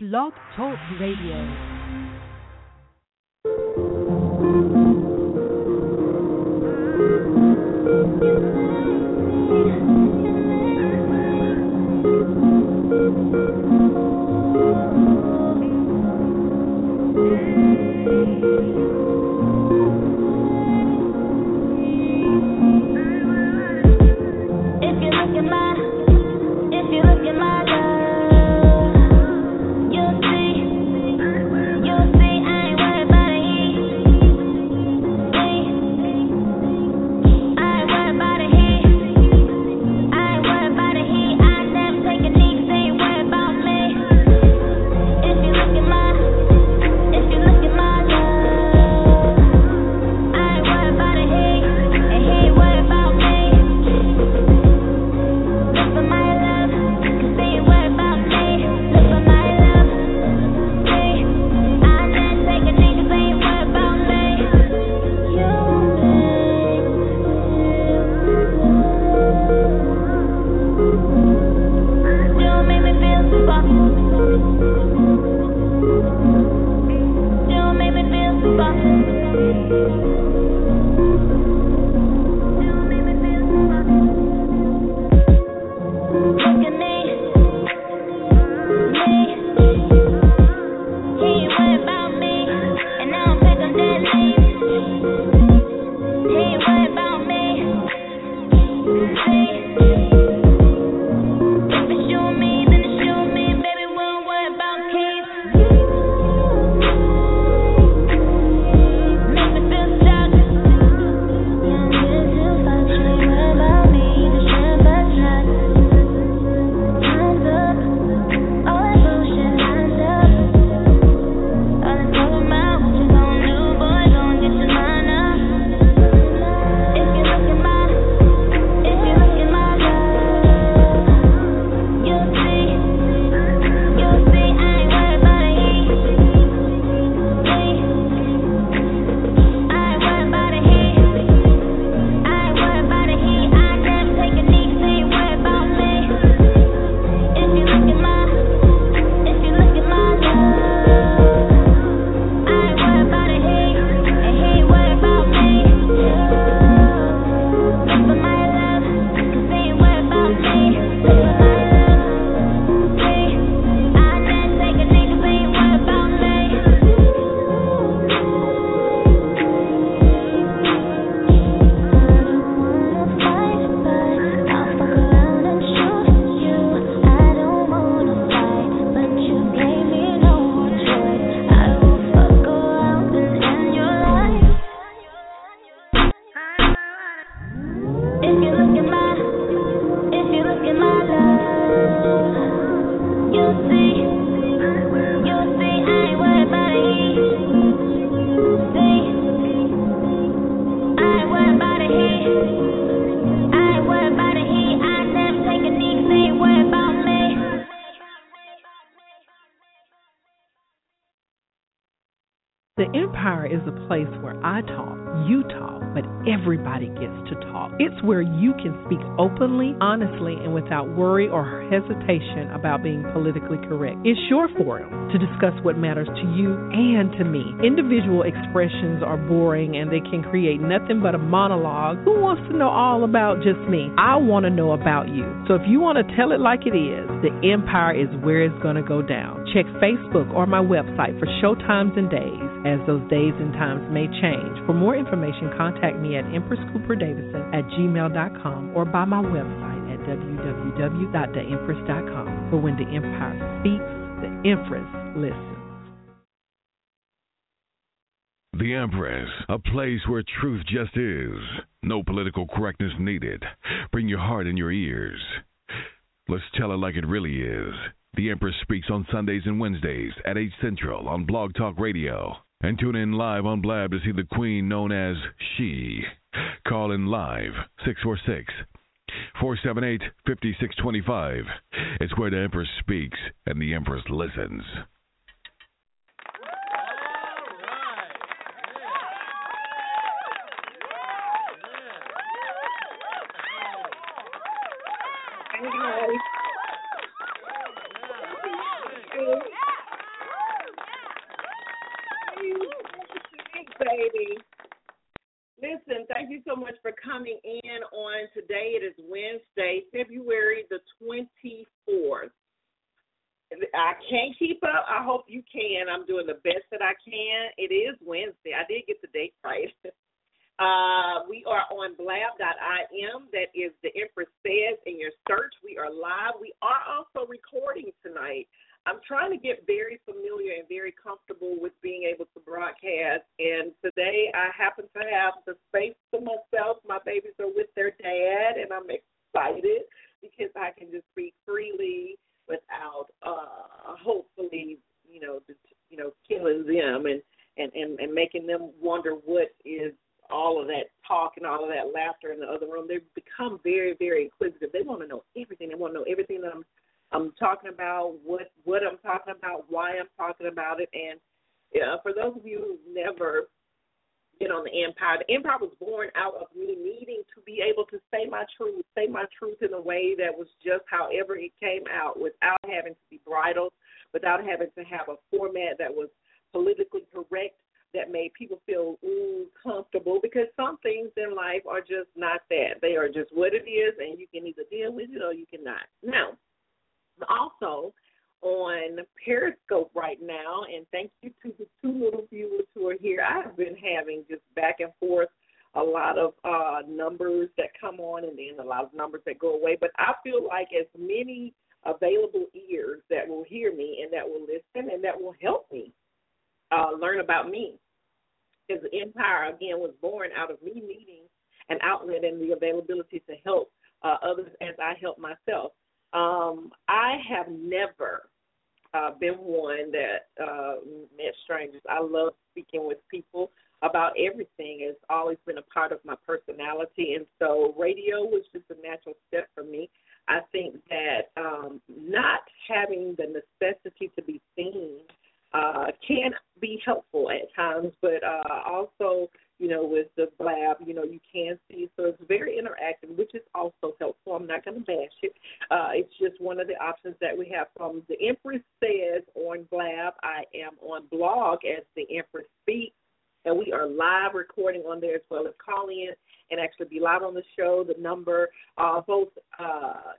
Blog Talk Radio. Where you can speak openly, honestly, and without worry or hesitation about being politically correct. It's your forum to discuss what matters to you and to me. Individual expressions are boring and they can create nothing but a monologue. Who wants to know all about just me? I want to know about you. So if you want to tell it like it is, the Empire is where it's going to go down. Check Facebook or my website for show times and days as those days and times may change. For more information, contact me at empresscooperdavison at gmail.com or by my website at www.theempress.com. For when the Empire speaks, the Empress listens. The Empress, a place where truth just is. No political correctness needed. Bring your heart and your ears. Let's tell it like it really is. The Empress speaks on Sundays and Wednesdays at 8 Central on Blog Talk Radio. And tune in live on Blab to see the queen known as She. Call in live 646 478 5625. It's where the Empress speaks and the Empress listens. you so much for coming in on today. It is Wednesday, February the 24th. I can't keep up. I hope you can. I'm doing the best that I can. It is Wednesday. I did get the date right. Uh, we are on blab.im. That is the Empress Says in your search. We are live. We are also recording tonight. I'm trying to get very familiar and very comfortable with being able to broadcast. And today I happen to have the space to myself. My babies are with their dad, and I'm excited because I can just speak freely without uh hopefully, you know, you know, killing them and and and, and making them wonder what is all of that talk and all of that laughter in the other room, they become very, very inquisitive. They want to know everything. They want to know everything that I'm I'm talking about, what what I'm talking about, why I'm talking about it, and yeah, for those of you who've never been on the Empire, the Empire was born out of me needing to be able to say my truth, say my truth in a way that was just however it came out, without having to be bridled, without having to have a format that was politically correct that made people feel ooh, comfortable because some things in life are just not that. They are just what it is, and you can either deal with it or you cannot. Now, also on Periscope right now, and thank you to the two little viewers who are here. I have been having just back and forth a lot of uh numbers that come on and then a lot of numbers that go away. But I feel like as many available ears that will hear me and that will listen and that will help me uh, learn about me. Because the empire, again, was born out of me needing an outlet and the availability to help uh, others as I help myself. Um, I have never uh, been one that uh, met strangers. I love speaking with people about everything. It's always been a part of my personality, and so radio was just a natural step for me. I think that um, not having the necessity to be seen uh, can be helpful at times, but uh, also, you know, with the blab, you know, you can see, so it's very interactive, which is also helpful. I'm not going to bash it. Uh, it's just one of the options that we have from the Empress says on blab. I am on blog as the Empress Speaks, and we are live recording on there as well as call in and actually be live on the show. The number, uh, both uh,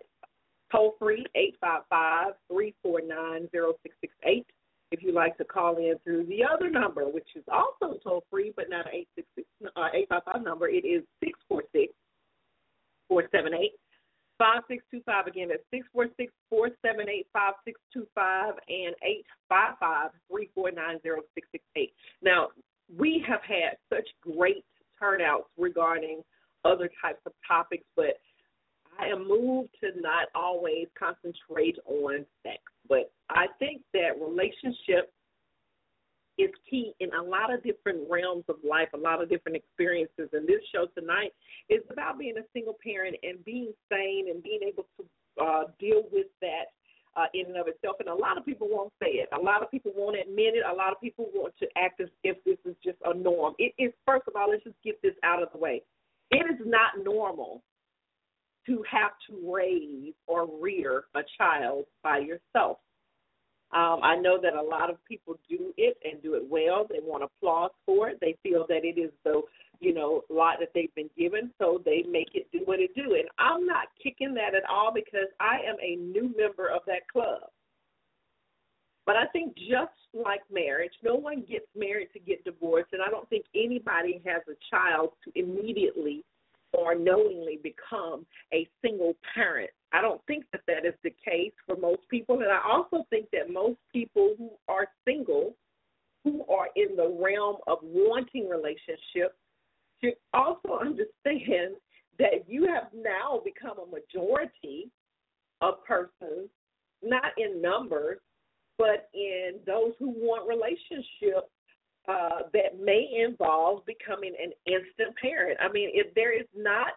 toll free, eight five five three four nine zero six six eight if you like to call in through the other number, which is also toll free, but not an 866, uh, 855 number. It is 646 478 5625. Again, that's 646 478 5625 and 855 349 0668. Now, we have had such great turnouts regarding other types of topics, but I am moved to not always concentrate on sex, but I think that relationship is key in a lot of different realms of life, a lot of different experiences. And this show tonight is about being a single parent and being sane and being able to uh, deal with that uh, in and of itself. And a lot of people won't say it. A lot of people won't admit it. A lot of people want to act as if this is just a norm. It is, first of all, let's just get this out of the way. It is not normal to have to raise or rear a child by yourself. Um, I know that a lot of people do it and do it well. They want applause for it. They feel that it is the you know lot that they've been given, so they make it do what it do. And I'm not kicking that at all because I am a new member of. But I think just like marriage, no one gets married to get divorced, and I don't think anybody has a child to immediately or knowingly become a single parent. I don't think that that is the case for most people. And I also think that most people who are single, who are in the realm of wanting relationships, should also understand that you have now become a majority of persons, not in numbers, but in those who want relationships uh, that may involve becoming an instant parent. I mean, if there is not,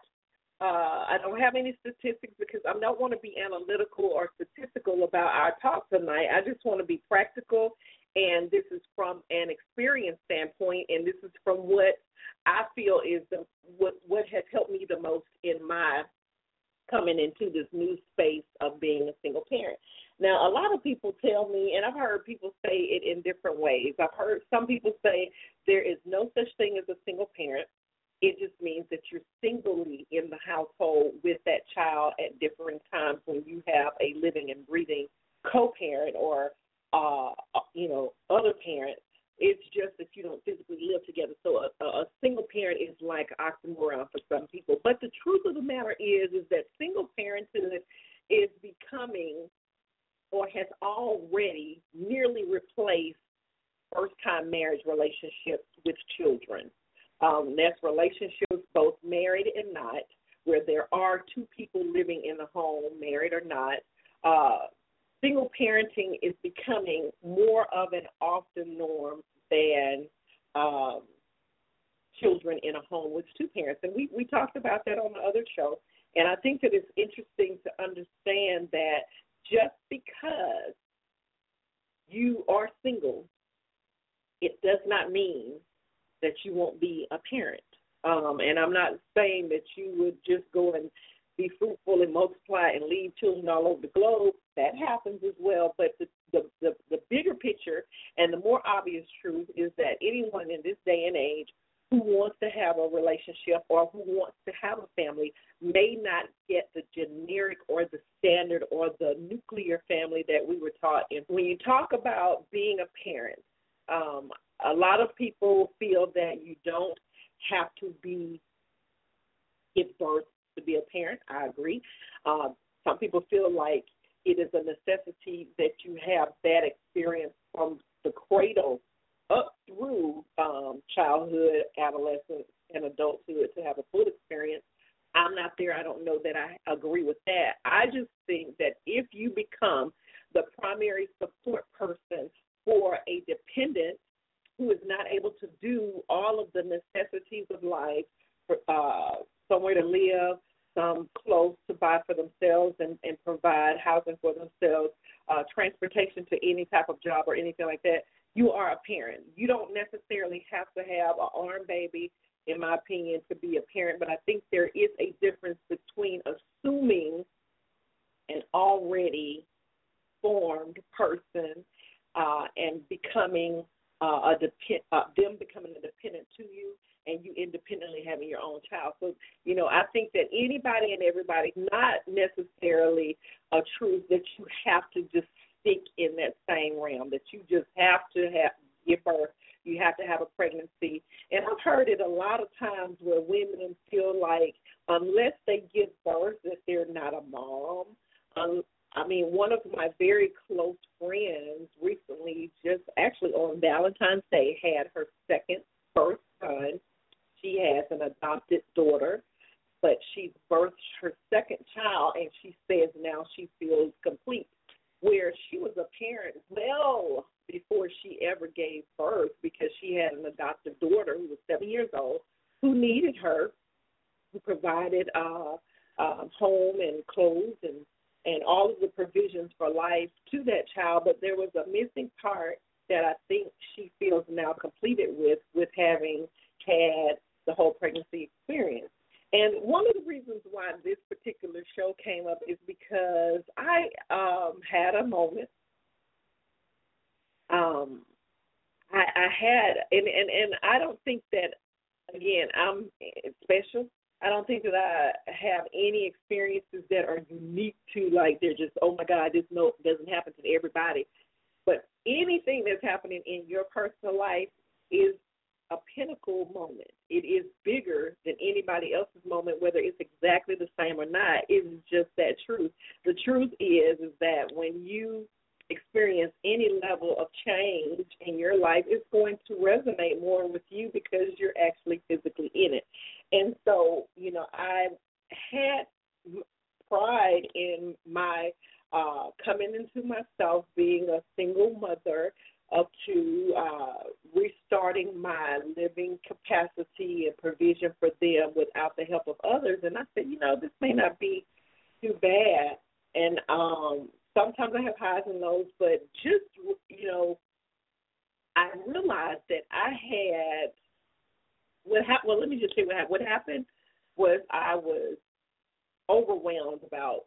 uh, I don't have any statistics because I don't want to be analytical or statistical about our talk tonight. I just want to be practical, and this is from an experience standpoint, and this is from what I feel is the what what has helped me the most in my coming into this new space of being a single parent. Now, a lot of people tell me, and I've heard people say it in different ways. I've heard some people say there is no such thing as a single parent. It just means that you're singly in the household with that child at different times when you have a living and breathing co-parent or uh, you know other parent. It's just that you don't physically live together. So a, a single parent is like oxymoron for some people. But the truth of the matter is, is that single parenthood is becoming or has already nearly replaced first time marriage relationships with children. Um, that's relationships both married and not, where there are two people living in the home, married or not. Uh, single parenting is becoming more of an often norm than um, children in a home with two parents. And we, we talked about that on the other show. And I think that it's interesting to understand that just because you are single, it does not mean that you won't be a parent. Um, and I'm not saying that you would just go and be fruitful and multiply and leave children all over the globe. That happens as well. But the, the, the, the bigger picture and the more obvious truth is that anyone in this day and age who wants to have a relationship or who wants to have a family may not get the generic or the standard or the nuclear family that we were taught in. When you talk about being a parent, um, a lot of people feel that you don't have to be give birth to be a parent. I agree. Um, some people feel like it is a necessity that you have that experience from the cradle up through um, childhood, adolescence, and adulthood to have a full experience. I'm not there. I don't know that I agree with that. I just think that if you become the primary support person for a dependent who is not able to do all of the necessities of life, uh, somewhere to live, some clothes to buy for themselves and, and provide housing for themselves, uh, transportation to any type of job or anything like that, you are a parent. You don't necessarily have to have an arm baby, in my opinion, to be a parent, but I think there is a difference between assuming an already formed person uh, and becoming uh, a depend, uh, them becoming a dependent to you and you independently having your own child. So, you know, I think that anybody and everybody, not necessarily a truth that you have to just stick in that same realm, that you just have to have give birth, you have to have a pregnancy. And I've heard it a lot of times where women feel like unless they give birth that they're not a mom. Um, I mean, one of my very close friends recently, just actually on Valentine's Day, had her second first son. She has an adopted daughter, but she's birthed her second child, and she says now she feels complete where she was a parent well before she ever gave birth because she had an adoptive daughter who was seven years old who needed her, who provided uh, uh, home and clothes and and all of the provisions for life to that child. But there was a missing part that I think she feels now completed with with having had the whole pregnancy experience. And one of the reasons why this particular show came up is because I um, had a moment. Um, I, I had, and, and and I don't think that again I'm special. I don't think that I have any experiences that are unique to like they're just oh my god this no doesn't happen to everybody. But anything that's happening in your personal life is a pinnacle moment. It is bigger than anybody else's moment, whether it's exactly the same or not. It is just that truth. The truth is is that when you experience any level of change in your life, it's going to resonate more with you because you're actually physically in it. And so, you know, I had pride in my uh, coming into myself being a single mother up to uh, restarting my living capacity and provision for them without the help of others. And I said, you know, this may not be too bad. And um, sometimes I have highs and lows, but just, you know, I realized that I had what happened. Well, let me just say what happened. What happened was I was overwhelmed about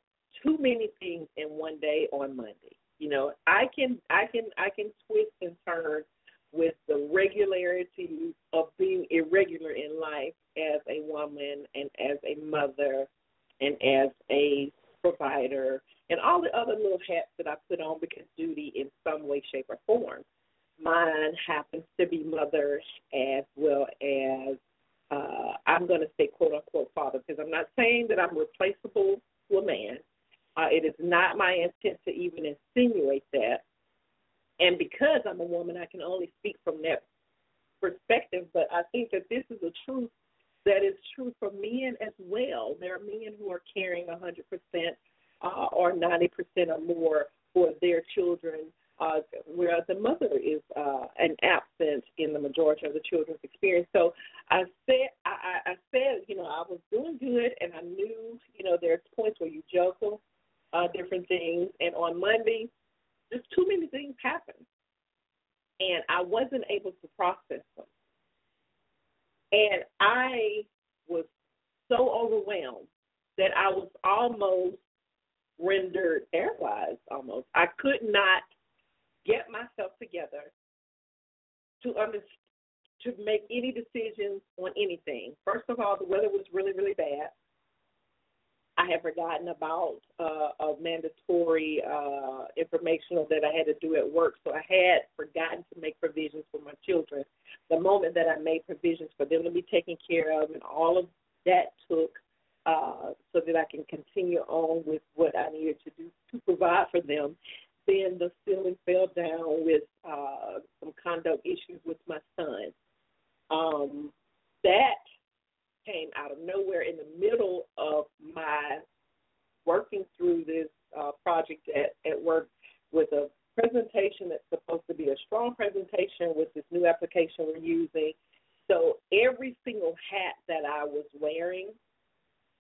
too many things in one day on Monday. You know, I can I can I can twist and turn with the regularity of being irregular in life as a woman and as a mother and as a provider and all the other little hats that I put on because duty in some way, shape, or form. Mine happens to be mother as well as uh, I'm going to say quote unquote father because I'm not saying that I'm replaceable to a man. Uh, it is not my intent to even insinuate that. And because I'm a woman, I can only speak from that perspective. But I think that this is a truth that is true for men as well. There are men who are caring 100% uh, or 90% or more for their children, uh, whereas the mother is uh, an absent in the majority of the children's experience. So I said, I, I said, you know, I was doing good, and I knew, you know, there's points where you juggle uh, different things, and on Monday, just too many things happened, and I wasn't able to process them. And I was so overwhelmed that I was almost rendered paralyzed almost. I could not get myself together to under, to make any decisions on anything. First of all, the weather was really, really bad. I had forgotten about uh, a mandatory uh, informational that I had to do at work, so I had forgotten to make provisions for my children. The moment that I made provisions for them to be taken care of, and all of that took uh, so that I can continue on with what I needed to do to provide for them. Then the ceiling fell down with uh, some conduct issues with my son. Um, that came out of nowhere in the middle of my working through this uh, project at, at work with a presentation that's supposed to be a strong presentation with this new application we're using. So every single hat that I was wearing,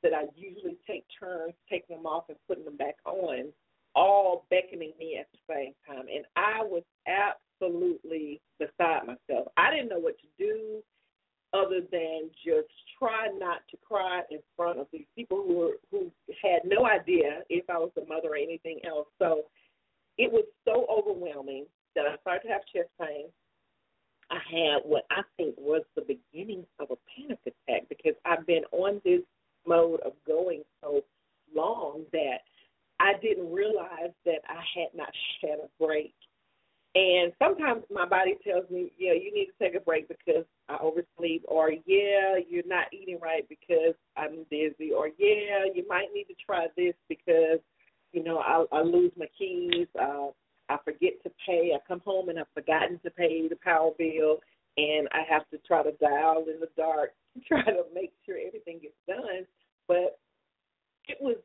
that I usually take turns taking them off and putting them back on, all beckoning me at the same time. And I was absolutely beside myself. I didn't know what to do other than just try not to cry in front of these people who were who had no idea if I was a mother or anything else. So it was so overwhelming that I started to have chest pain. I had what I think was the beginning of a panic attack because I've been on this mode of going so long that I didn't realize that I had not had a break and sometimes my body tells me, yeah, you need to take a break because I oversleep, or yeah, you're not eating right because I'm busy, or yeah, you might need to try this because, you know, I, I lose my keys, uh, I forget to pay, I come home and I've forgotten to pay the power bill, and I have to try to dial in the dark to try to make sure everything gets done. But it was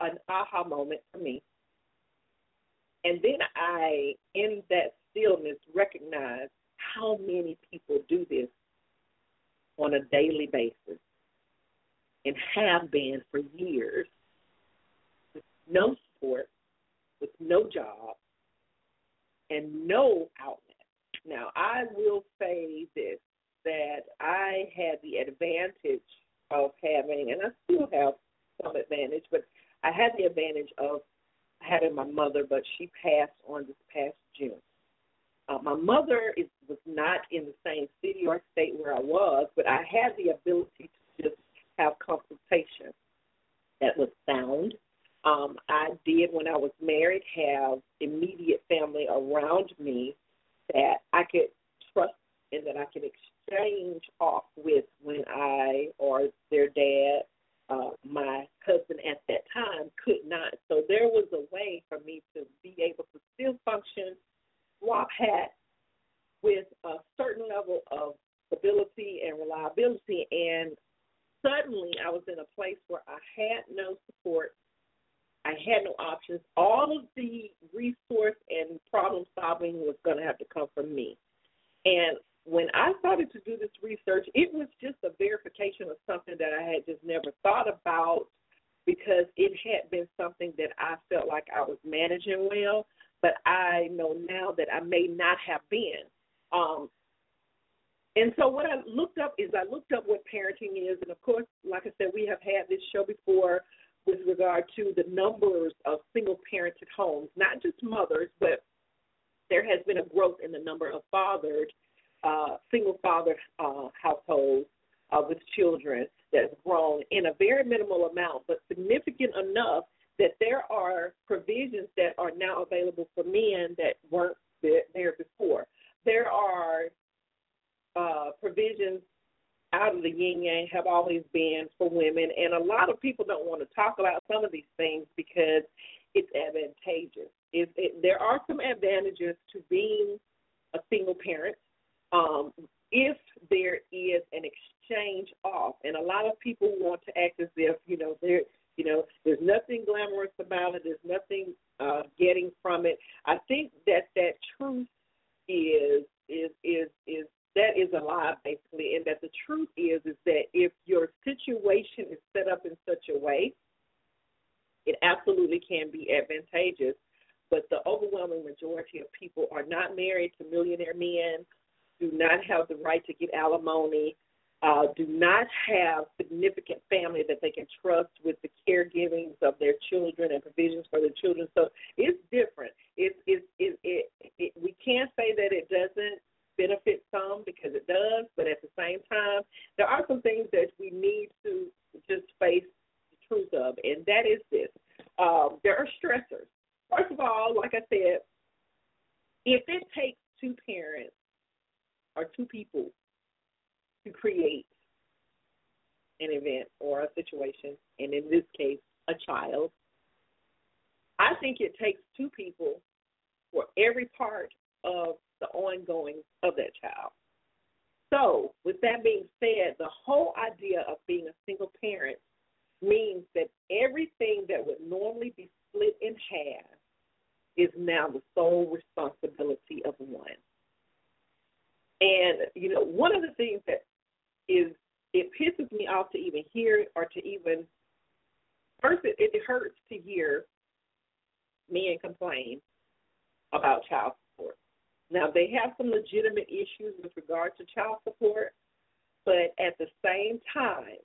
an aha moment for me and then I, in that stillness, recognize how many people do this on a daily basis and have been for years with no support, with no job, and no outlet. Now, I will say this that I had the advantage of having, and I still have some advantage, but I had the advantage of having my mother, but she passed on this past June. Uh, my mother is, was not in the same city or state where I was, but I had the ability to just have consultation that was sound. Um, I did, when I was married, have immediate family around me that I could trust and that I could exchange off with when I or their dad uh, my husband at that time could not. So there was a way for me to be able to still function, swap hats with a certain level of stability and reliability. And suddenly I was in a place where I had no support. I had no options. All of the resource and problem solving was going to have to come from me. And when I started to do this research, it was just a verification of something that I had just never thought about because it had been something that I felt like I was managing well, but I know now that I may not have been. Um, and so what I looked up is I looked up what parenting is, and of course, like I said, we have had this show before with regard to the numbers of single parented homes, not just mothers, but there has been a growth in the number of fathers uh, single father uh, households uh, with children. that's grown in a very minimal amount, but significant enough that there are provisions that are now available for men that weren't there before. There are uh, provisions out of the yin yang have always been for women, and a lot of people don't want to talk about some of these things because it's advantageous. It, it, there are some advantages to being a single parent um, if there is an exchange off, and a lot of people want to act as if you know there, you know, there's nothing glamorous about it. There's nothing uh, getting from it. I think that that truth is is is is that is a lie basically, and that the truth is is that if your situation is set up in such a way, it absolutely can be advantageous. But the overwhelming majority of people are not married to millionaire men, do not have the right to get alimony, uh, do not have significant family that they can trust with the caregivings of their children and provisions for their children. So it's different. It's it's it, it, it we can't say that it doesn't benefit some because it does, but at the same time, there are some things that we need to just face the truth of, and that is this: um, there are stressors. First of all, like I said, if it takes two parents or two people to create an event or a situation, and in this case, a child, I think it takes two people for every part of the ongoing of that child. So, with that being said, the whole idea of being a single parent means that everything that would normally be split in half is now the sole responsibility of one. And, you know, one of the things that is, it pisses me off to even hear or to even, first, it, it hurts to hear men complain about child support. Now, they have some legitimate issues with regard to child support, but at the same time,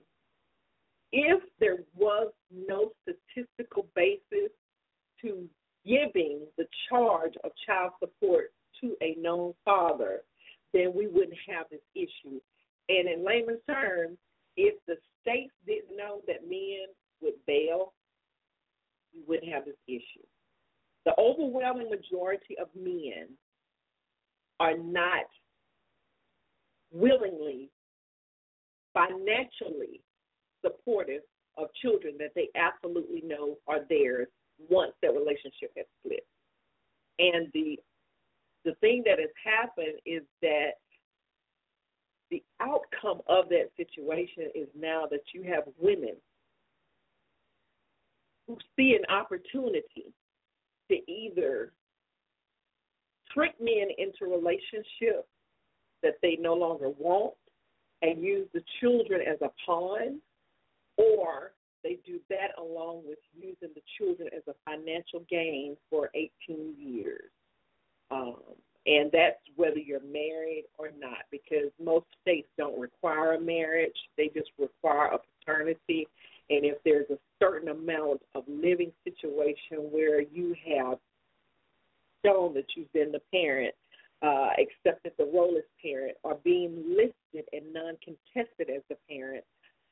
if there was no statistical basis to giving the charge of child support to a known father, then we wouldn't have this issue. And in layman's terms, if the states didn't know that men would bail, we wouldn't have this issue. The overwhelming majority of men are not willingly, financially supportive of children that they absolutely know are theirs once their relationship has split. And the the thing that has happened is that the outcome of that situation is now that you have women who see an opportunity to either trick men into relationships that they no longer want and use the children as a pawn, or they do that along with using the children as a financial gain for 18 years. Um, and that's whether you're married or not, because most states don't require a marriage, they just require a paternity. And if there's a certain amount of living situation where you have shown that you've been the parent, uh, accepted the role as parent, or being listed and non contested as the parent,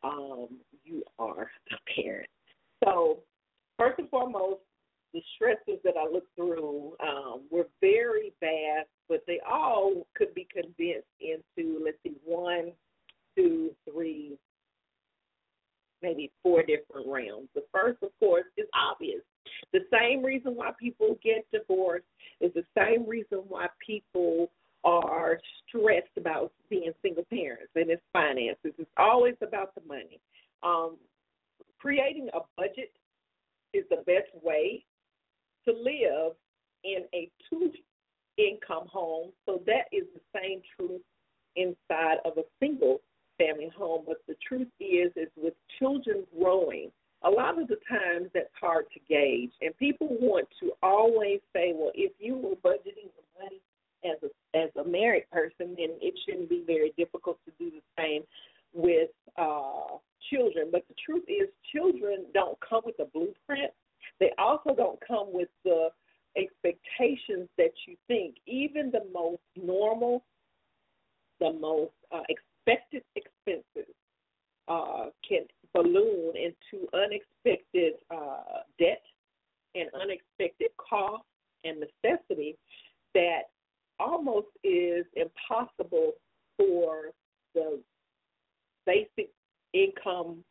um, you are the parent. So, first and foremost, the stresses that I looked through um, were very bad, but they all could be condensed into, let's see, one, two, three, maybe four different realms. The first, of course, is obvious. The same reason why people get divorced is the same reason why people are stressed about being single parents and it's finances. It's always about the money. Um, creating a budget is the best way to live in a two income home. So that is the same truth inside of a single family home. But the truth is, is with children growing, a lot of the times that's hard to gauge. And people want to always say, well, if you were budgeting the money as a as a married person, then it shouldn't be very difficult to do the same with uh, children. But the truth is, children don't come with a blueprint. They also don't come with the expectations that you think. Even the most normal, the most uh, expected expenses uh, can balloon into unexpected uh, debt and unexpected cost and necessity that almost is impossible for the basic income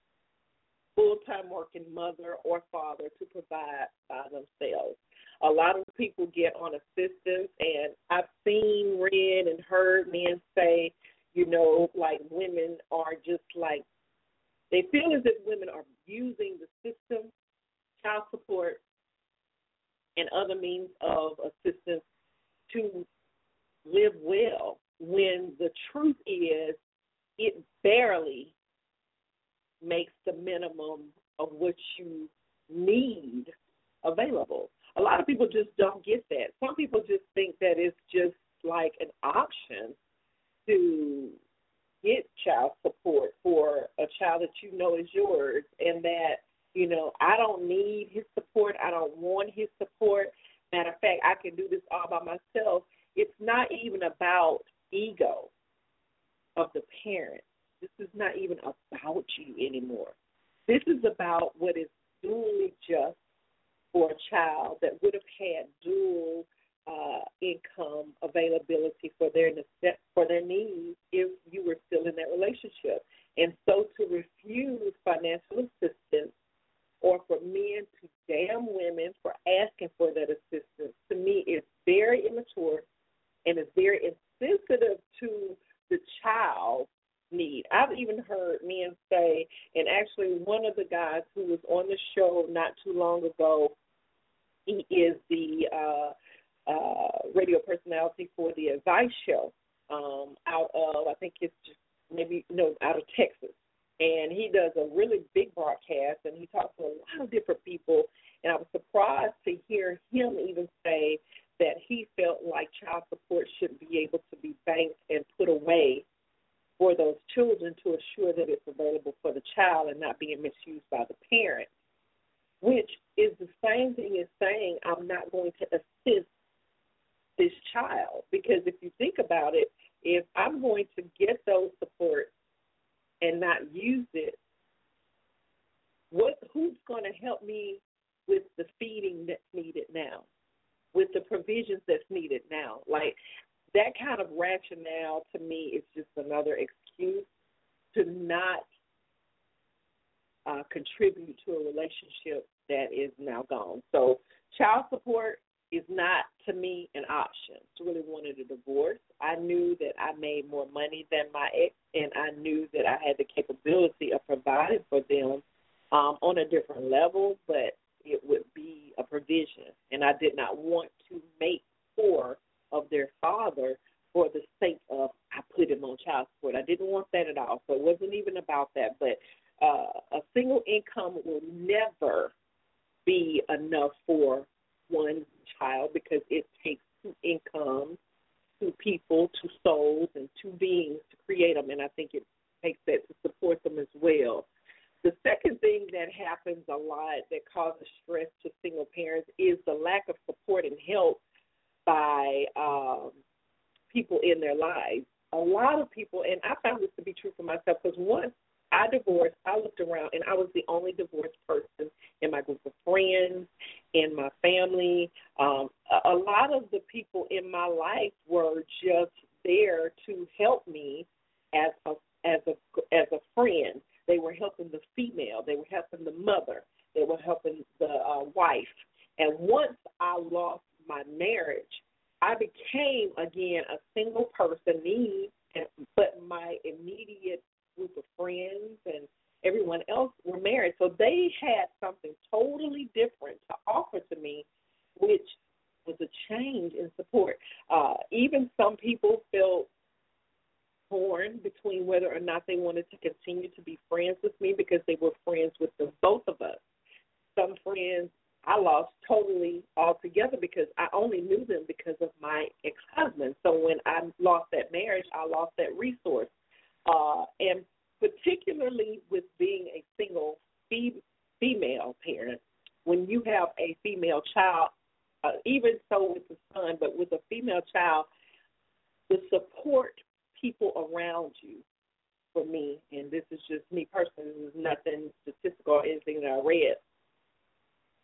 full time working mother or father to provide by themselves. A lot of people get on assistance, and I've seen, read, and heard men say, you know, like women are just like, they feel as if women are using the system, child support, and other means of assistance to live well when the truth is it barely makes the minimum of what you need available. A lot of people just don't get that. Some people just think that it's just like an option to get child support for a child that you know is yours and that, you know, I don't need his support. I don't want his support. Matter of fact, I can do this all by myself. It's not even about ego of the parent. This is not even about you anymore. This is about what is duly just for a child that would have had dual uh, income availability for their for their needs if you were still in that relationship. And so to refuse financial assistance or for men to damn women for asking for that assistance to me is very immature and is very insensitive to the child need. I've even heard men say, and actually one of the guys who was on the show not too long ago, he is the uh, uh, radio personality for the Advice Show um, out of I think it's just maybe no out of Texas, and he does a really big broadcast and he talks to a lot of different people. And I was surprised to hear him even say that he felt like child support should be able to be banked and put away for those children to assure that it's available for the child and not being misused by the parent, which is the same thing as saying I'm not going to assist this child. Because if you think about it, if I'm going to get those supports and not use it, what who's going to help me with the feeding that's needed now? With the provisions that's needed now. Like that kind of rationale to me is just another excuse to not uh, contribute to a relationship that is now gone. So, child support is not to me an option. To really wanted a divorce. I knew that I made more money than my ex, and I knew that I had the capability of providing for them um, on a different level, but it would be a provision, and I did not want to make poor of their father for the sake of I put him on child support. I didn't want that at all. So it wasn't even about that. But uh, a single income will never be enough for one child because it takes two incomes, two people, two souls, and two beings to create them. And I think it takes that to support them as well. The second thing that happens a lot that causes stress to single parents is the lack of support and help by um, people in their lives. A lot of people, and I found this to be true for myself, because once I divorced, I looked around and I was the only divorced person in my group of friends, in my family. Um, a, a lot of the people in my life were just there to help me as a as a as a friend. They were helping the female. They were helping the mother. They were helping the uh, wife. And once I lost my marriage, I became again a single person, me, and, but my immediate group of friends and everyone else were married. So they had something totally different to offer to me, which was a change in support. Uh, even some people felt torn between whether or not they wanted to continue to be friends with me because they were friends with the both of us. Some friends I lost totally altogether because I only knew them because of my ex husband. So when I lost that marriage, I lost that resource. Uh, and particularly with being a single fee- female parent, when you have a female child, uh, even so with the son, but with a female child, the support people around you for me, and this is just me personally, this is nothing statistical or anything that I read,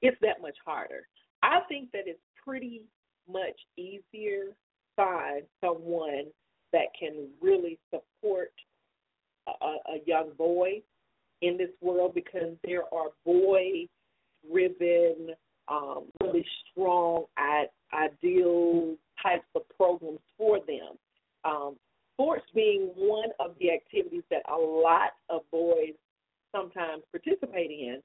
it's that much harder. I think that it's pretty much easier to find someone that can really support a, a young boy in this world because there are boy driven, um, really strong, ideal types of programs for them. Um, sports being one of the activities that a lot of boys sometimes participate in,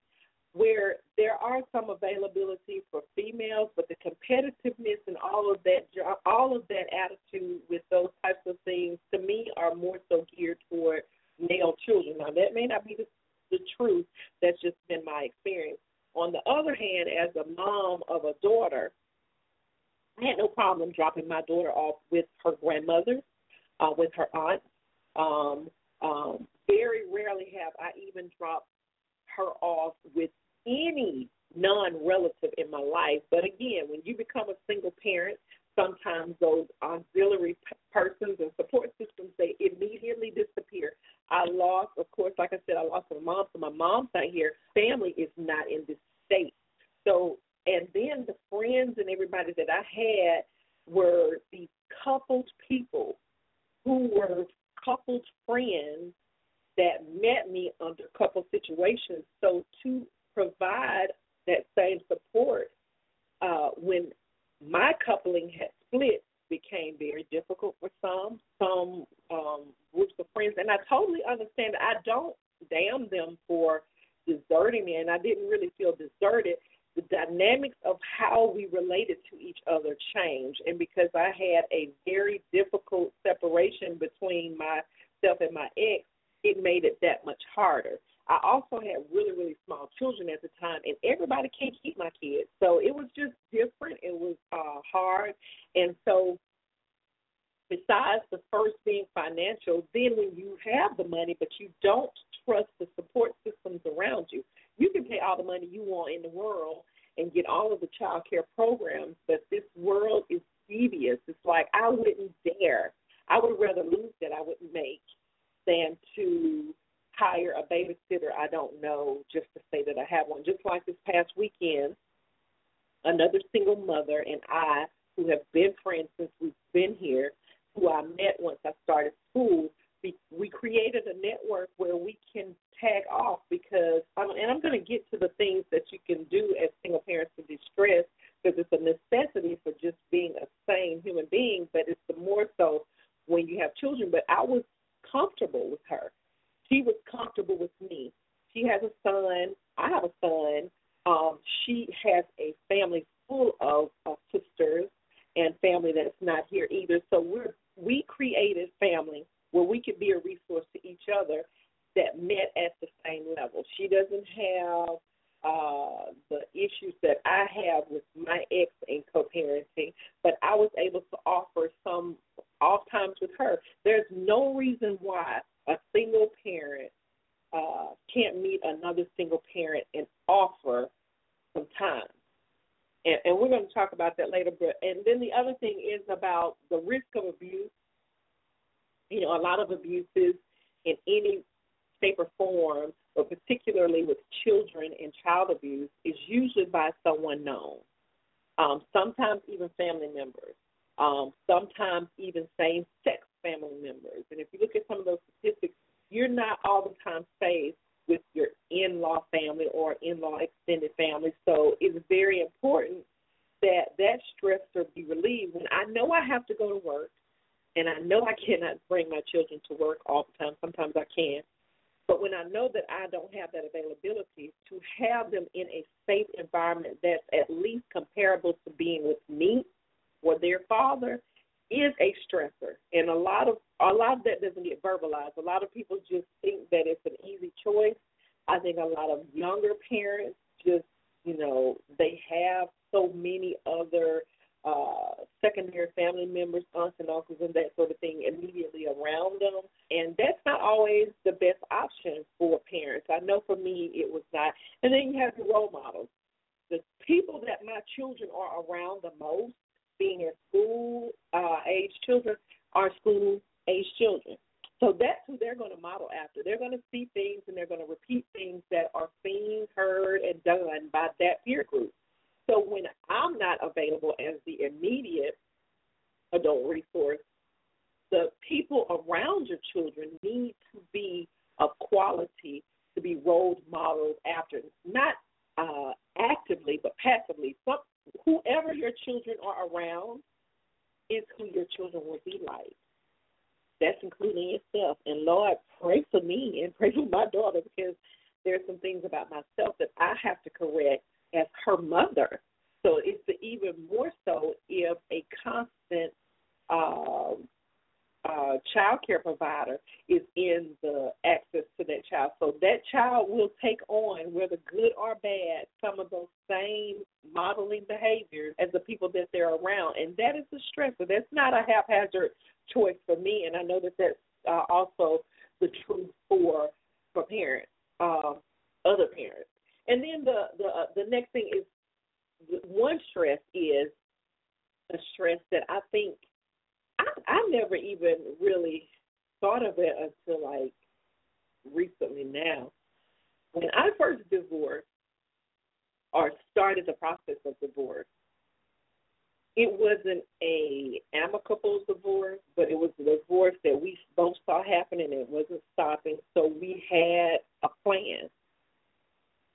where there are some availability for females, but the competitiveness and all of that, all of that attitude with those types of things, to me, are more so geared toward male children. Now, that may not be the, the truth. That's just been my experience. On the other hand, as a mom of a daughter, I had no problem dropping my daughter off with her grandmother, uh, with her aunt. Um, um, very rarely have I even dropped her off with any non relative in my life. But again, when you become a single parent, sometimes those auxiliary persons and support systems they immediately disappear. I lost, of course, like I said, I lost my mom, so my mom's not here. Family is not in this state. So, and then the friends and everybody that I had were these coupled people who were coupled friends that met me under couple situations. So to provide that same support uh, when my coupling had split became very difficult for some, some um, groups of friends. And I totally understand. I don't damn them for deserting me, and I didn't really feel deserted. The dynamics of how we related to each other changed. And because I had a very difficult separation between myself and my ex, it made it that much harder. I also had really, really small children at the time, and everybody can't keep my kids. So it was just different. It was uh, hard. And so, besides the first being financial, then when you have the money, but you don't trust the support systems around you, you can pay all the money you want in the world and get all of the child care programs, but this world is devious. It's like I wouldn't dare. I would rather lose that I wouldn't make than to hire a babysitter I don't know just to say that I have one. Just like this past weekend, another single mother and I, who have been friends since we've been here, who I met once I started school, we, created a network where we can tag off because, um, and I'm going to get to the things that you can do as single parents to distress because it's a necessity for just being a sane human being, but it's the more so when you have children. But I was comfortable with her she was comfortable with me. She has a son. I have a son. Um, she has a family full of, of sisters and family that's not here either. So we're we created family where we could be a resource to each other that met at the same level. She doesn't have uh, the issues that I have with my ex in co-parenting, but I was able to offer some off times with her. There's no reason why a single parent uh, can't meet another single parent and offer some time. And, and we're going to talk about that later. But and then the other thing is about the risk of abuse. You know, a lot of abuses in any shape or form, but particularly with children and child abuse, is usually by someone known. Um, sometimes even family members. Um, sometimes even same sex family members. And if you look at some of those statistics, you're not all the time safe with your in law family or in law extended family. So it's very important that that stressor be relieved. When I know I have to go to work, and I know I cannot bring my children to work all the time, sometimes I can. But when I know that I don't have that availability, to have them in a safe environment that's at least comparable to being with me or their father is a stressor, and a lot of a lot of that doesn't get verbalized. A lot of people just think that it's an easy choice. I think a lot of younger parents just, you know, they have so many other uh, secondary family members, aunts and uncles, and that sort of thing immediately around them. And that's not always the best option for parents. I know for me it was not. And then you have the role models. The people that my children are around the most being at school uh, age children are school age children. So that's who they're going to model after. They're going to see things and they're going to repeat things that are seen, heard, and done by that peer group. So when I'm not available as the immediate adult resource, the people around your children need to be of quality to be role models after, not uh, actively but passively. Some, whoever your children are around is who your children will be like. That's including yourself. And Lord, pray for me and pray for my daughter because there's some things about myself that I have to correct as her mother. So it's even more so if a constant um, uh, child care provider is in the access to that child. So that child will take on, whether good or bad, some of those same modeling behaviors as the people that they're around. And that is a stressor. That's not a haphazard choice for me. And I know that that's uh, also the truth for for parents, uh, other parents. And then the the uh, the next thing is one stress is a stress that I think I, I never even really thought of it until like recently now. When I first divorced or started the process of divorce, it wasn't a amicable divorce, but it was a divorce that we both saw happening and it wasn't stopping. So we had a plan.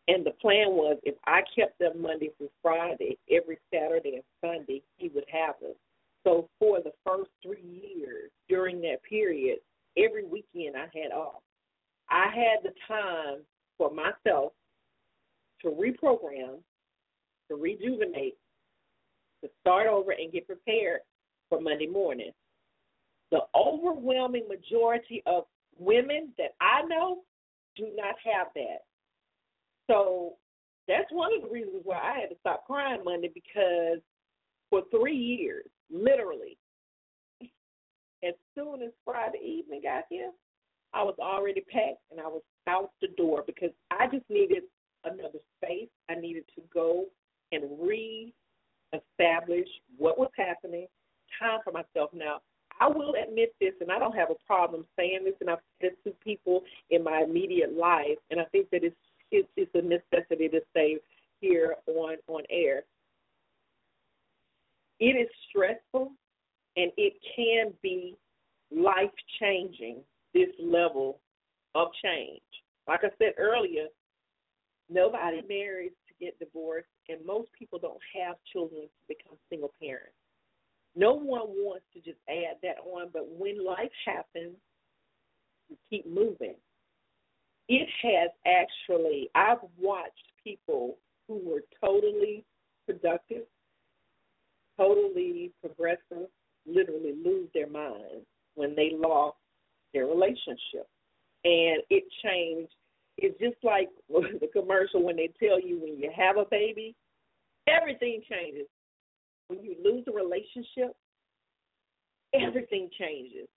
And the plan was if I kept them Monday through Friday, every Saturday and Sunday, he would have them. So for the first three years during that period, every weekend I had off. I had the time for myself to reprogram, to rejuvenate, to start over and get prepared for Monday morning. The overwhelming majority of women that I know do not have that. So that's one of the reasons why I had to stop crying Monday because for three years, literally, as soon as Friday evening got here, I was already packed and I was out the door because I just needed another space. I needed to go and re-establish what was happening. Time for myself now. I will admit this, and I don't have a problem saying this, and I've said it to people in my immediate life, and I think that it's it's, it's a necessity to say here on on air. It is stressful and it can be life changing, this level of change. Like I said earlier, nobody marries get divorced, and most people don't have children to become single parents. No one wants to just add that on, but when life happens, you keep moving. It has actually, I've watched people who were totally productive totally progressive literally lose their minds when they lost their relationship. And it changed. It's just like the commercial when they tell you when you have a baby, everything changes. When you lose a relationship, everything changes.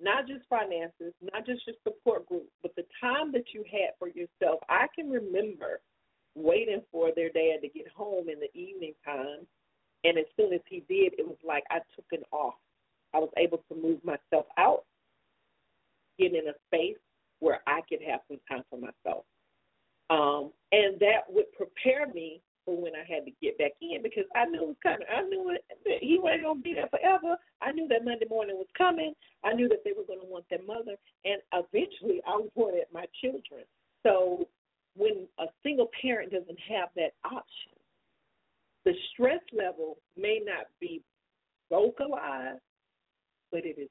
Not just finances, not just your support group, but the time that you had for yourself. I can remember waiting for their dad to get home in the evening time and as soon as he did, it was like I took an off. I was able to move myself out, get in a space where I could have some time for myself. Um, and that would prepare me for when I had to get back in because I knew it was coming. I knew it, that he wasn't going to be there forever. I knew that Monday morning was coming. I knew that they were going to want their mother. And eventually I wanted my children. So when a single parent doesn't have that option, the stress level may not be vocalized, but it is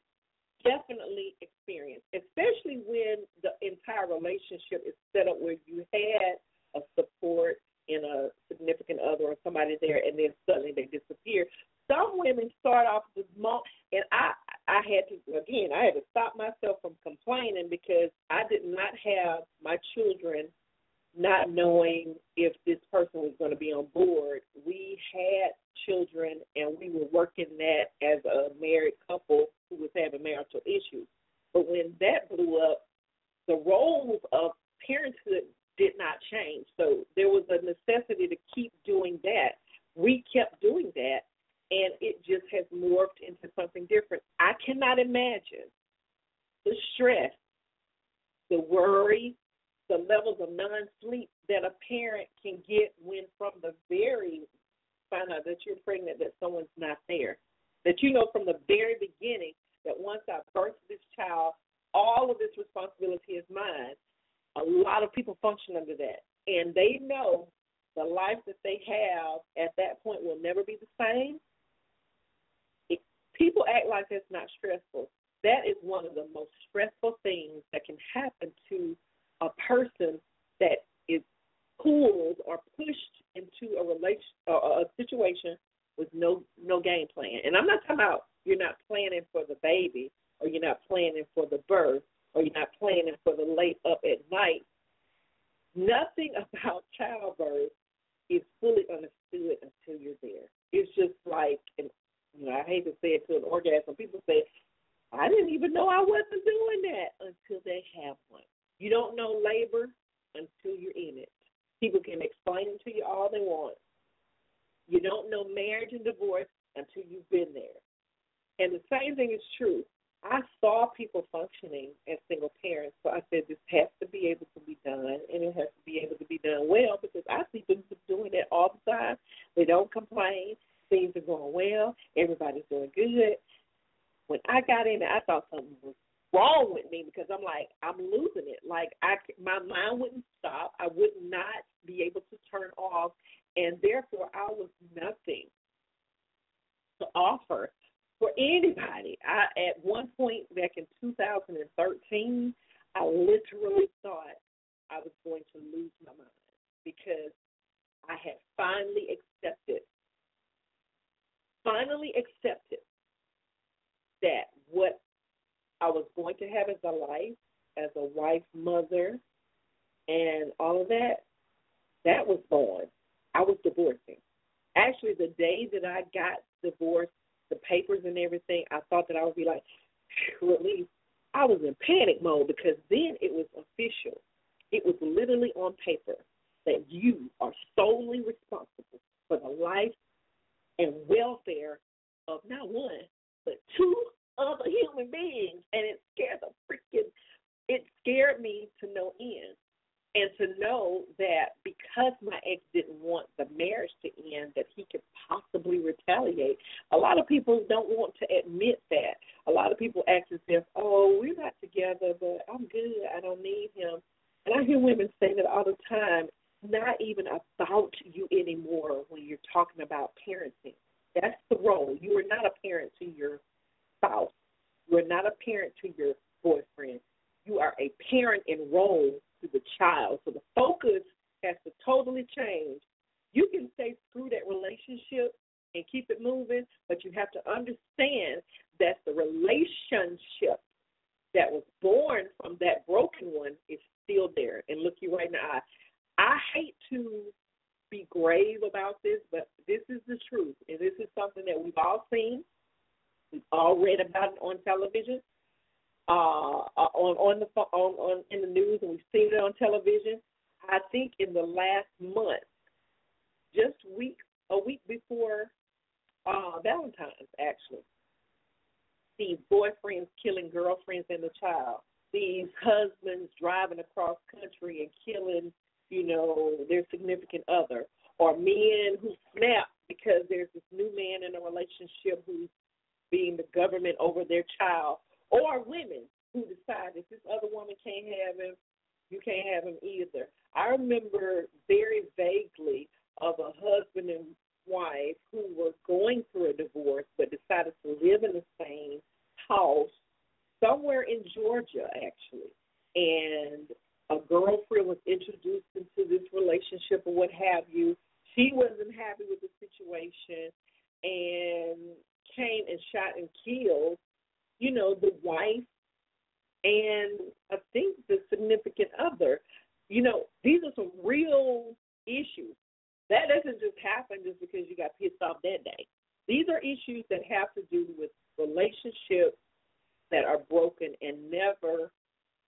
definitely experienced, especially when the entire relationship is set up where you had a support in a significant other or somebody there, and then suddenly they disappear. Some women start off with small, and I I had to again I had to stop myself from complaining because I did not have my children not knowing if this person was going to be on board. We had children and we were working that as a married couple having marital issues. But when that blew up, the roles of parenthood did not change. So there was a necessity to keep doing that. We kept doing that, and it just has morphed into something different. I cannot imagine the stress, the worry, the levels of non-sleep that a parent can get when from the very find out that you're pregnant that someone's not there. That you know from the very beginning that once I birth this child, all of this responsibility is mine. A lot of people function under that. And they know the life that they have at that point will never be the same. It, people act like it's not stressful. That is one of the most stressful things that can happen to a person that is pulled or pushed into a relation a situation with no no game plan. And I'm not talking about you're not planning for the baby or you're not planning for the birth or you're not planning for the late up at night. Nothing about childbirth is fully understood until you're there. It's just like, and you know, I hate to say it to an orgasm. People say, I didn't even know I wasn't doing that until they have one. You don't know labor until you're in it. People can explain it to you all they want. You don't know marriage and divorce until you've been there. And the same thing is true. I saw people functioning as single parents, so I said this has to be able to be done, and it has to be able to be done well because I see them doing it all the time. They don't complain. Things are going well. Everybody's doing good. When I got in, I thought something was wrong with me because I'm like I'm losing it. Like I, my mind wouldn't stop. I would not be able to turn off, and therefore I was nothing to offer for anybody. I at one point back in 2013, know, their significant other, or men who snap because there's this new man in a relationship who's being the government over their child or women who decide if this other woman can't have him, you can't have him either. I remember very vaguely of a husband and wife who were going through a divorce but decided to live in the same house somewhere in Georgia, actually. And a girlfriend was introduced into this relationship or what have you. She wasn't happy with the situation and came and shot and killed you know, the wife and I think the significant other. You know, these are some real issues. That doesn't just happen just because you got pissed off that day. These are issues that have to do with relationships that are broken and never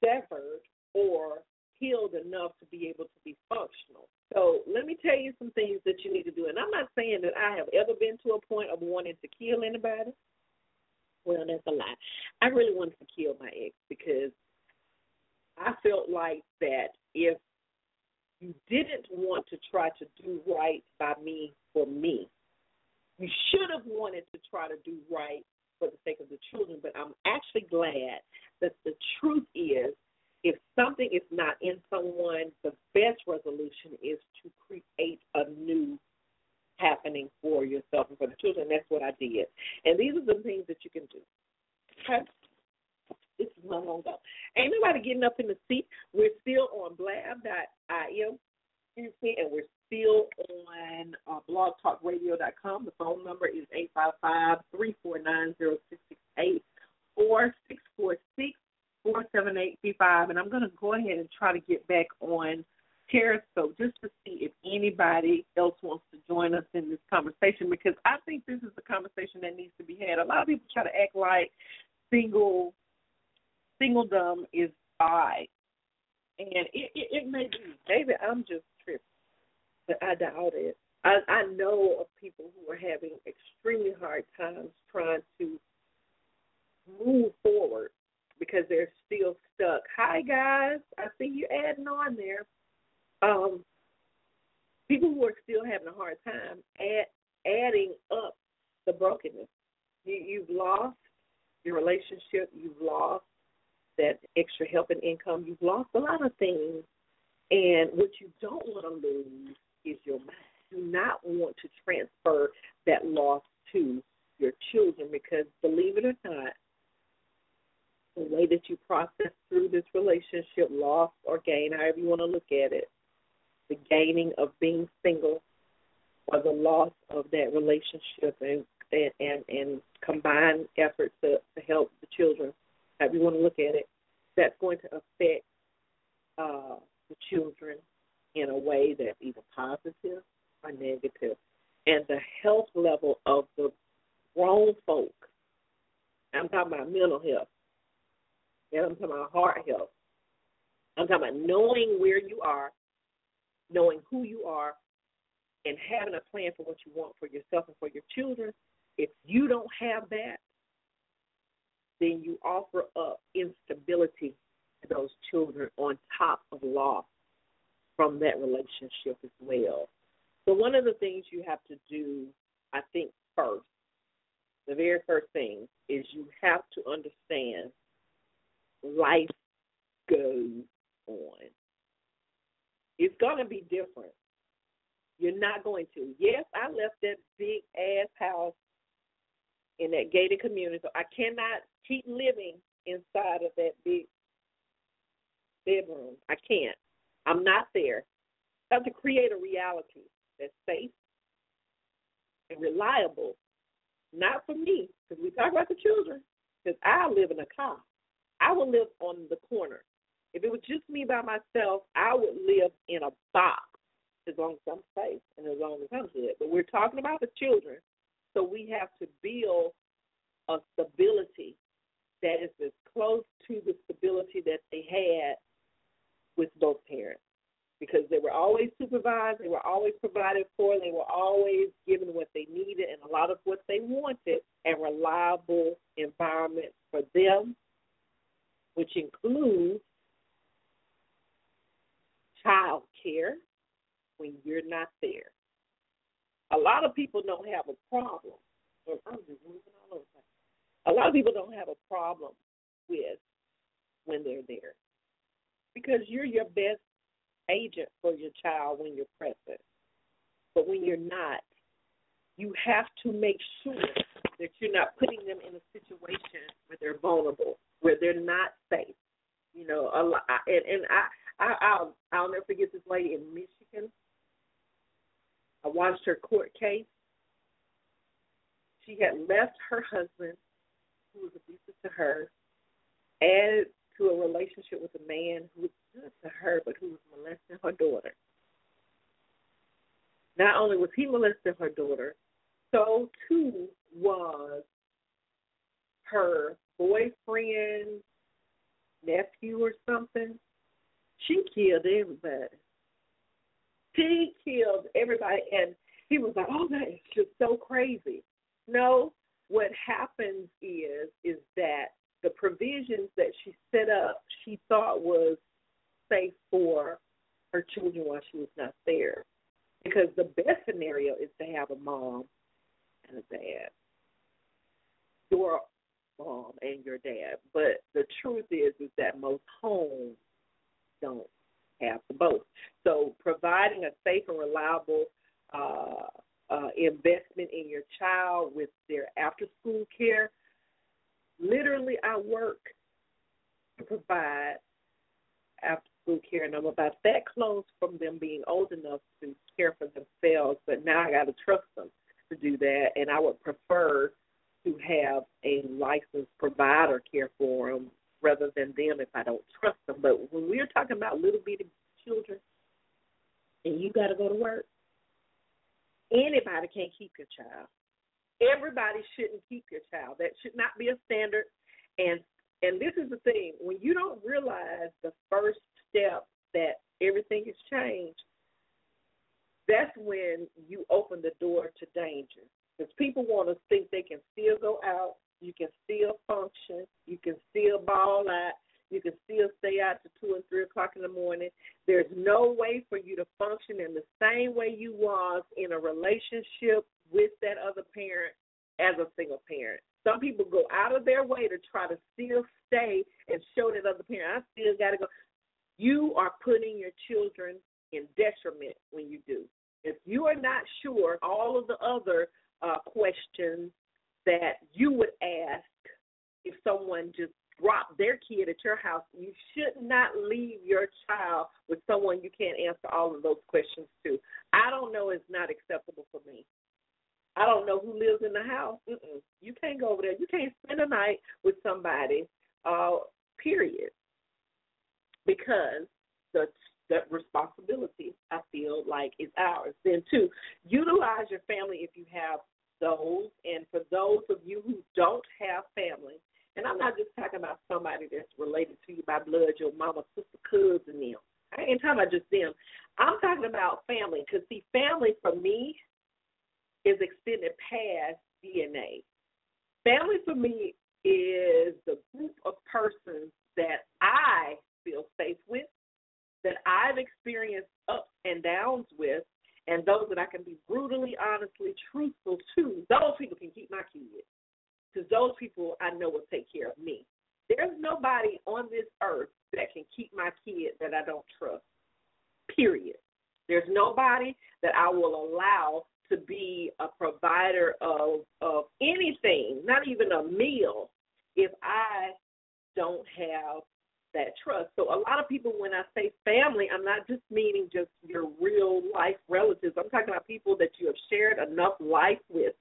severed or healed enough to be able to be functional. So let me tell you some things that you need to do. And I'm not saying that I have ever been to a point of wanting to kill anybody. Well, that's a lie. I really wanted to kill my ex because I felt like that if you didn't want to try to do right by me for me, you should have wanted to try to do right for the sake of the children. But I'm actually glad that the truth is if something is not in someone, the best resolution is to create a new happening for yourself and for the children. That's what I did. And these are the things that you can do. Okay? This is not long ago. Ain't nobody getting up in the seat. We're still on blab.im, and we're still on uh, blogtalkradio.com. The phone number is 855 349 0668 or 646 47835. And I'm going to go ahead and try to get back on Periscope just to see if anybody else wants to join us in this conversation because I think this is a conversation that needs to be had. A lot of people try to act like single singledom is I. And it, it, it may be. Maybe I'm just tripping. But I doubt it. I, I know of people who are having extremely hard times trying to move forward because they're still stuck. Hi guys, I see you adding on there. Um, people who are still having a hard time add, adding up the brokenness. You, you've lost your relationship. You've lost that extra help and income. You've lost a lot of things, and what you don't want to lose is your mind. Do not want to transfer that loss to your children because, believe it or not, the way that you process through this relationship, loss or gain, however you want to look at it, the gaining of being single or the loss of that relationship and and and, and combined efforts to, to help the children, however you want to look at it, that's going to affect uh, the children in a way that's either positive or negative. And the health level of the grown folk, I'm talking about mental health, and I'm talking about heart health. I'm talking about knowing where you are, knowing who you are, and having a plan for what you want for yourself and for your children. If you don't have that, then you offer up instability to those children on top of loss from that relationship as well. So, one of the things you have to do, I think, first, the very first thing is you have to understand life goes on. It's going to be different. You're not going to. Yes, I left that big ass house in that gated community, so I cannot keep living inside of that big bedroom. I can't. I'm not there. I have to create a reality that's safe and reliable. Not for me, because we talk about the children, because I live in a car. I would live on the corner. If it was just me by myself, I would live in a box as long as I'm safe and as long as I'm good. But we're talking about the children, so we have to build a stability that is as close to the stability that they had with both parents. Because they were always supervised, they were always provided for, they were always given what they needed and a lot of what they wanted, and reliable environment for them which includes child care when you're not there. A lot of people don't have a problem. A lot of people don't have a problem with when they're there because you're your best agent for your child when you're present. But when you're not, you have to make sure that you're not putting them in a situation where they're vulnerable where they're not safe. You know, a lot, and, and I, I, I'll, I'll never forget this lady in Michigan. I watched her court case. She had left her husband, who was abusive to her, added to a relationship with a man who was good to her, but who was molesting her daughter. Not only was he molesting her daughter, so too was her boyfriend, nephew, or something. She killed everybody. She killed everybody, and he was like, "Oh, that is just so crazy." No, what happens is is that the provisions that she set up, she thought was safe for her children while she was not there. Because the best scenario is to have a mom and a dad. Your mom and your dad. But the truth is is that most homes don't have the both. So providing a safe and reliable uh, uh, investment in your child with their after school care. Literally, I work to provide after school care, and I'm about that close from them being old enough to care for themselves. But now I got to trust them to do that, and I would prefer to have a licensed provider care for them rather than them if I don't trust them. But when we're talking about little bitty children, and you got to go to work, anybody can keep your child. Everybody shouldn't keep your child. That should not be a standard. And and this is the thing: when you don't realize the first step that everything has changed, that's when you open the door to danger. Because people want to think they can still go out, you can still function, you can still ball out, you can still stay out to two and three o'clock in the morning. There's no way for you to function in the same way you was in a relationship with that other parent as a single parent. Some people go out of their way to try to still stay and show that other parent, I still got to go. You are putting your children in detriment when you do. If you are not sure, all of the other uh, questions that you would ask if someone just dropped their kid at your house, you should not leave your child with someone you can't answer all of those questions to. I don't know it's not acceptable for me. I don't know who lives in the house. Mm-mm. You can't go over there. You can't spend a night with somebody. Uh, period. Because the the responsibility I feel like is ours. Then two, utilize your family if you have those, and for those of you who don't have family, and I'm not just talking about somebody that's related to you by blood, your mama, sister, cousin, them. I ain't talking about just them. I'm talking about family, because see, family for me is extended past DNA. Family for me is the group of persons that I feel safe with, that I've experienced ups and downs with, and those that I can be brutally, honestly, truthful to, those people can keep my kids. Because those people I know will take care of me. There's nobody on this earth that can keep my kid that I don't trust. Period. There's nobody that I will allow to be a provider of of anything, not even a meal, if I don't have that trust. So a lot of people, when I say family, I'm not just meaning just your real life relatives. I'm talking about people that you have shared enough life with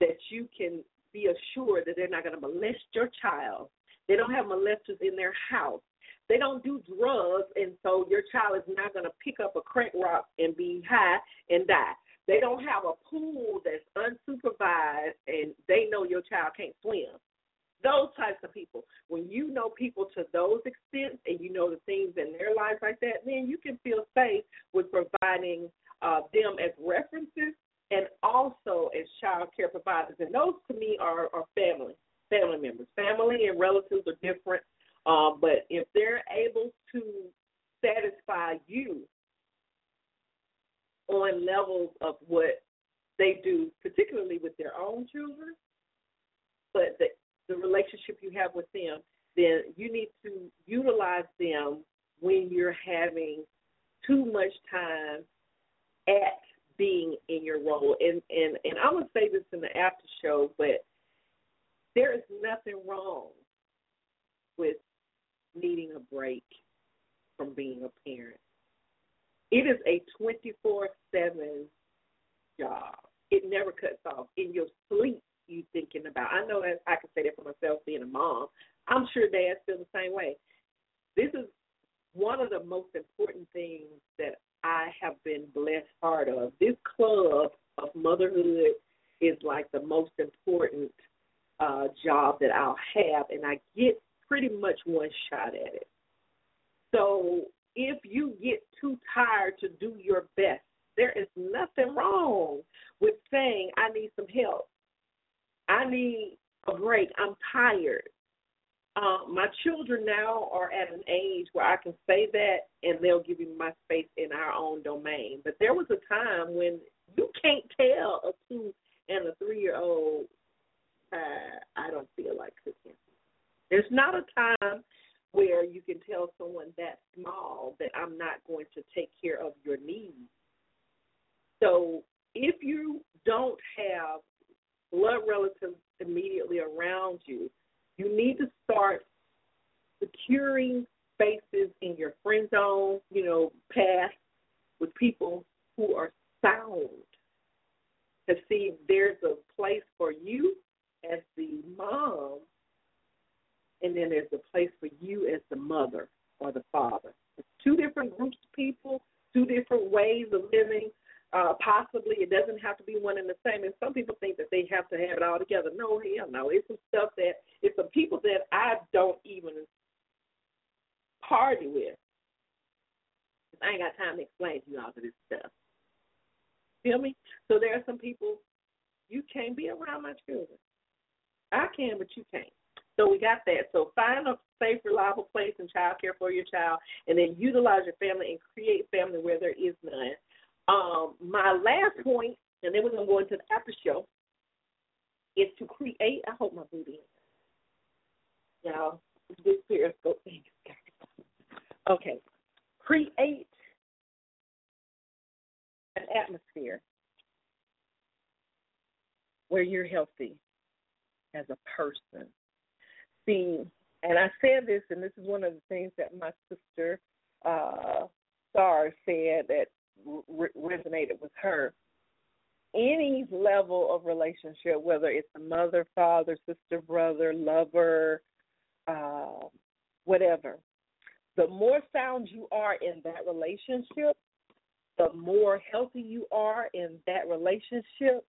that you can be assured that they're not going to molest your child. They don't have molesters in their house. They don't do drugs, and so your child is not going to pick up a crack rock and be high and die. They don't have a pool that's unsupervised, and they know your child can't swim those types of people. When you know people to those extents and you know the things in their lives like that, then you can feel safe with providing uh, them as references and also as child care providers. And those to me are, are family, family members. Family and relatives are different, uh, but if they're able to satisfy you on levels of what they do, particularly with their own children, but the the relationship you have with them, then you need to utilize them when you're having too much time at being in your role. And and and I'm gonna say this in the after show, but there is nothing wrong with needing a break from being a parent. It is a 24 7 job. It never cuts off. In your sleep, you thinking about. I know I can say that for myself being a mom. I'm sure dads feel the same way. This is one of the most important things that I have been blessed part of. This club of motherhood is like the most important uh, job that I'll have, and I get pretty much one shot at it. So if you get too tired to do your best, there is nothing wrong with saying, I need some help. I need a break. I'm tired. Um, my children now are at an age where I can say that and they'll give me my space in our own domain. But there was a time when you can't tell a two and a three year old, uh, I don't feel like cooking. There's not a time where you can tell someone that small that I'm not going to take care of your needs. So if you don't have blood relatives immediately around you, you need to start securing spaces in your friend zone, you know, path with people who are sound to see there's a place for you as the mom and then there's a place for you as the mother or the father. It's two different groups of people, two different ways of living. Uh, possibly it doesn't have to be one and the same. And some people think that they have to have it all together. No, hell no. It's some stuff that it's some people that I don't even party with. I ain't got time to explain to you all of this stuff. Feel me? So there are some people you can't be around my children. I can, but you can't. So we got that. So find a safe, reliable place in child care for your child, and then utilize your family and create family where there is none. Um, my last point, and then we're gonna go into the after show, is to create. I hope my booty. Y'all, this periscope thing. Okay, create an atmosphere where you're healthy as a person. See, and I said this, and this is one of the things that my sister uh, Star said that re- resonated with her. Any level of relationship, whether it's a mother, father, sister, brother, lover, uh, whatever, the more sound you are in that relationship, the more healthy you are in that relationship,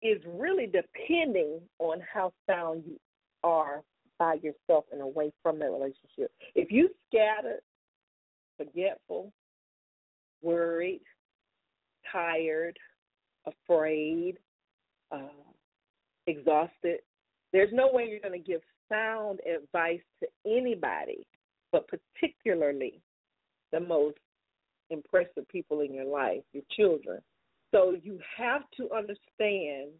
is really depending on how sound you are by yourself and away from that relationship. If you scattered, forgetful, worried, tired, afraid, uh, exhausted, there's no way you're going to give sound advice to anybody, but particularly the most impressive people in your life, your children. So you have to understand,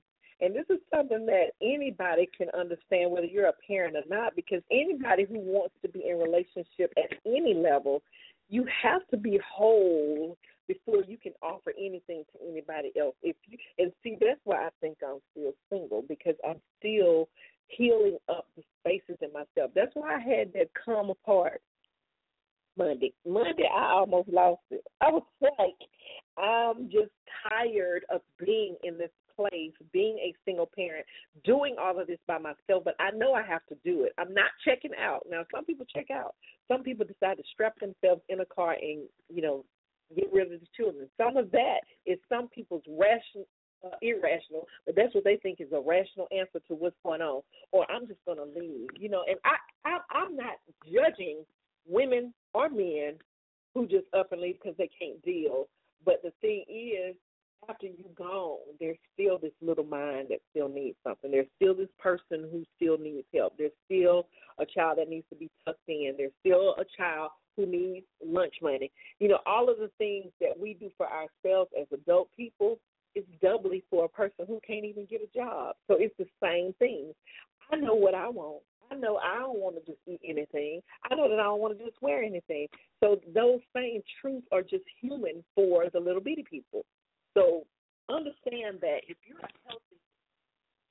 and this is something that anybody can understand, whether you're a parent or not, because anybody who wants to be in relationship at any level, you have to be whole before you can offer anything to anybody else. If you and see, that's why I think I'm still single because I'm still healing up the spaces in myself. That's why I had that come apart Monday. Monday, I almost lost it. I was like, I'm just tired of being in this place, being a single parent, doing all of this by myself, but I know I have to do it. I'm not checking out. Now, some people check out. Some people decide to strap themselves in a car and, you know, get rid of the children. Some of that is some people's rational uh, irrational, but that's what they think is a rational answer to what's going on. Or I'm just going to leave, you know. And I, I, I'm not judging women or men who just up and leave because they can't deal. But the thing is, after you're gone, there's still this little mind that still needs something. There's still this person who still needs help. There's still a child that needs to be tucked in. There's still a child who needs lunch money. You know, all of the things that we do for ourselves as adult people is doubly for a person who can't even get a job. So it's the same thing. I know what I want. I know I don't want to just eat anything. I know that I don't want to just wear anything. So those same truths are just human for the little bitty people. So understand that if you're a healthy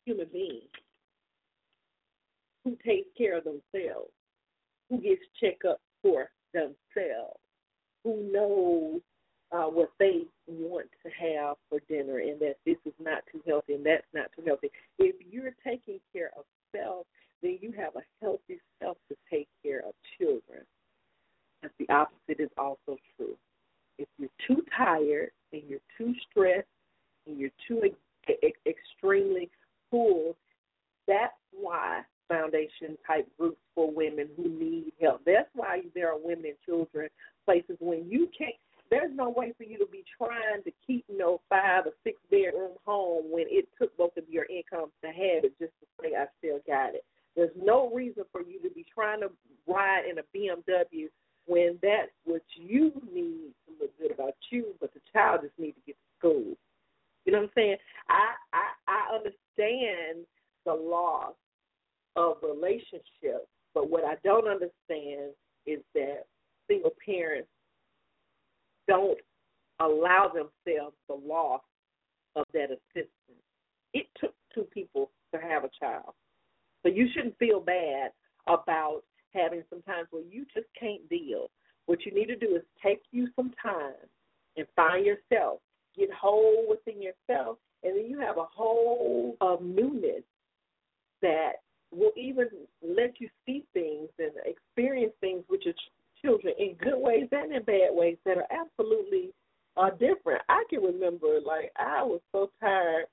human being who takes care of themselves, who gets checkups for themselves, who knows uh, what they want to have for dinner and that this is not too healthy and that's not too healthy. If you're taking care of self, then you have a healthy self to take care of children. But the opposite is also true. If you're too tired and you're too stressed and you're too ex- extremely full, that's why foundation type groups for women who need help. That's why there are women and children places when you can't. There's no way for you to be trying to keep you know five or six bedroom home when it took both of your income comes to have it just to say I still got it. There's no reason for you to be trying to ride in a BMW when that's what you need to look good about you, but the child just needs to get to school. You know what I'm saying? I I, I understand the loss of relationships, but what I don't understand is that single parents don't allow themselves the loss of that assistance. It took two people to have a child. So you shouldn't feel bad about having some times where you just can't deal. What you need to do is take you some time and find yourself, get whole within yourself, and then you have a whole of newness that will even let you see things and experience things with your ch- children in good ways and in bad ways that are absolutely uh, different. I can remember, like, I was so tired.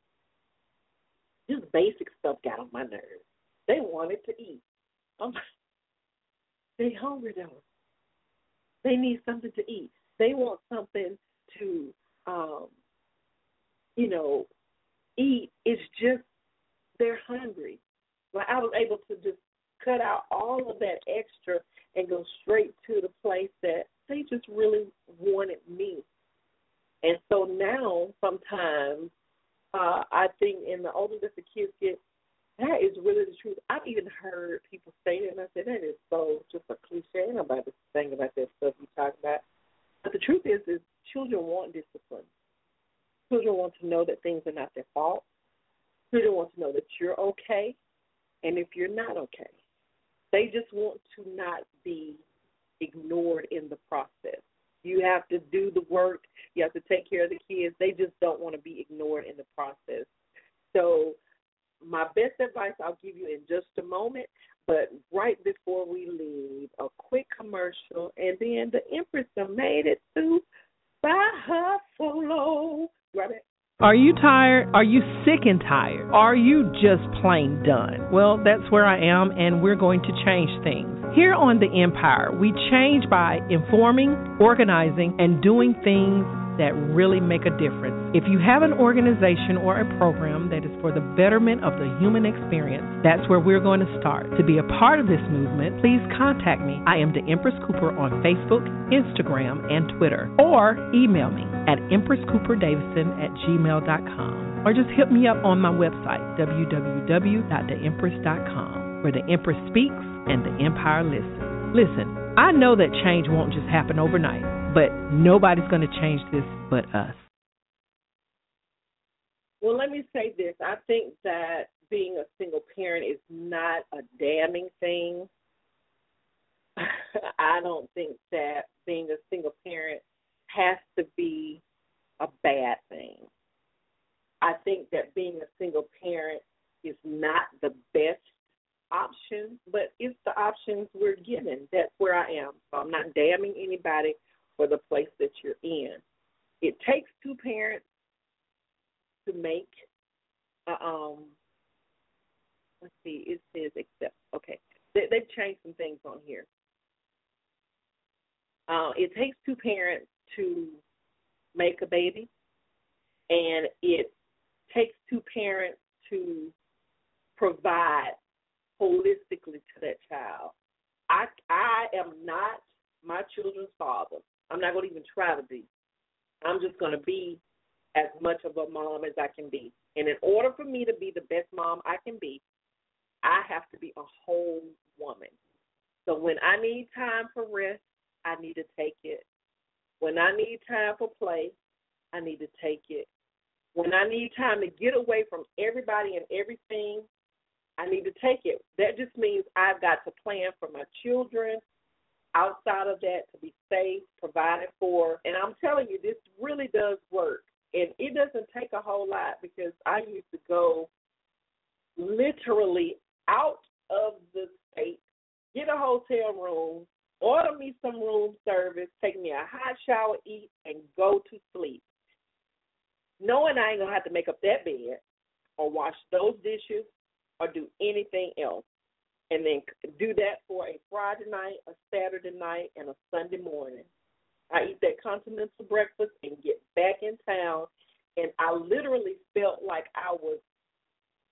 Just basic stuff got on my nerves. They wanted to eat. I'm they hungry though. They need something to eat. They want something to, um, you know, eat. It's just they're hungry. Like I was able to just cut out all of that extra and go straight to the place that they just really wanted me. And so now, sometimes, uh, I think in the older that the kids get, that is really the truth. I've even heard people say that, and I said that is so just a cliche. Nobody's saying about that stuff you talk about. But the truth is, is children want discipline. Children want to know that things are not their fault. Children want to know that you're okay, and if you're not okay, they just want to not be ignored in the process. You have to do the work. You have to take care of the kids. They just don't want to be ignored in the process. So my best advice I'll give you in just a moment, but right before we leave, a quick commercial, and then the Empress made it. Right Are you tired? Are you sick and tired? Are you just plain done? Well, that's where I am, and we're going to change things. Here on The Empire, we change by informing, organizing, and doing things that really make a difference. If you have an organization or a program that is for the betterment of the human experience, that's where we're going to start. To be a part of this movement, please contact me. I am the Empress Cooper on Facebook, Instagram, and Twitter, or email me at empresscooperdavison at gmail.com, or just hit me up on my website, www.theempress.com, where the Empress speaks and the Empire listens. Listen, I know that change won't just happen overnight but nobody's going to change this but us. Well, let me say this. I think that being a single parent is not a damning thing. I don't think that being a single parent has to be a bad thing. I think that being a single parent is not the best option, but it's the options we're given. That's where I am. So I'm not damning anybody for the place that you're in. It takes two parents to make. Uh, um, let's see. It says except okay. They, they've changed some things on here. Uh, it takes two parents to make a baby, and it takes two parents to provide holistically to that child. I I am not my children's father. I'm not going to even try to be. I'm just going to be as much of a mom as I can be. And in order for me to be the best mom I can be, I have to be a whole woman. So when I need time for rest, I need to take it. When I need time for play, I need to take it. When I need time to get away from everybody and everything, I need to take it. That just means I've got to plan for my children, outside of that to be safe, provided for. And I'm telling you, this really does work. And it doesn't take a whole lot because I used to go literally out of the state, get a hotel room, order me some room service, take me a hot shower, eat, and go to sleep. Knowing I ain't to have to make up that bed or wash those dishes or do anything else and then do that for a Friday night, a Saturday night, and a Sunday morning. I eat that continental breakfast and get back in town, and I literally felt like I was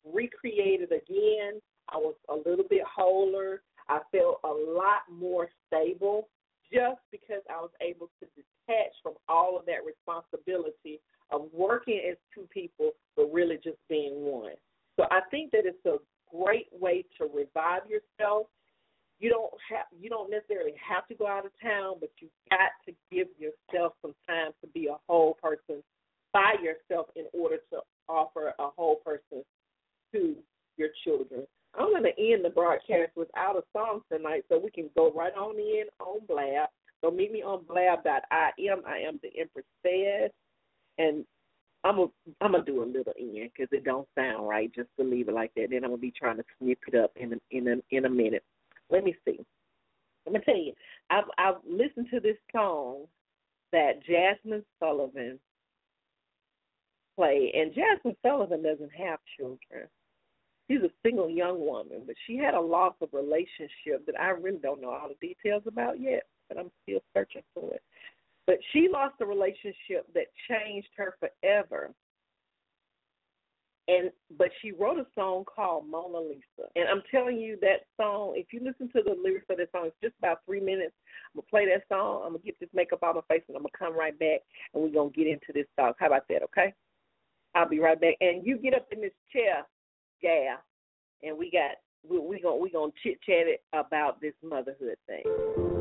recreated again. I was a little bit wholer. I felt a lot more stable just because I was able to detach from all of that responsibility of working as two people, but really just being one. So I think that it's a great way to revive yourself. You don't have you don't necessarily have to go out of town, but you got to give yourself some time to be a whole person by yourself in order to offer a whole person to your children. I'm going to end the broadcast without a song tonight so we can go right on in on Blab. So meet me on blab.im. I am the Empress says. And I'm a, I'm gonna do a little in because it don't sound right just to leave it like that. Then I'm gonna be trying to snip it up in a, in a, in a minute. Let me see. Let me tell you, I've I've listened to this song that Jazmine Sullivan played, and Jazmine Sullivan doesn't have children. She's a single young woman, but she had a loss of relationship that I really don't know all the details about yet, but I'm still searching for it. But she lost a relationship that changed her forever. And but she wrote a song called Mona Lisa. And I'm telling you that song, if you listen to the lyrics of that song, it's just about three minutes. I'm gonna play that song, I'm gonna get this makeup out of my face and I'm gonna come right back and we're gonna get into this talk. How about that, okay? I'll be right back. And you get up in this chair, gal, and we got we we gonna we gonna chit chat it about this motherhood thing.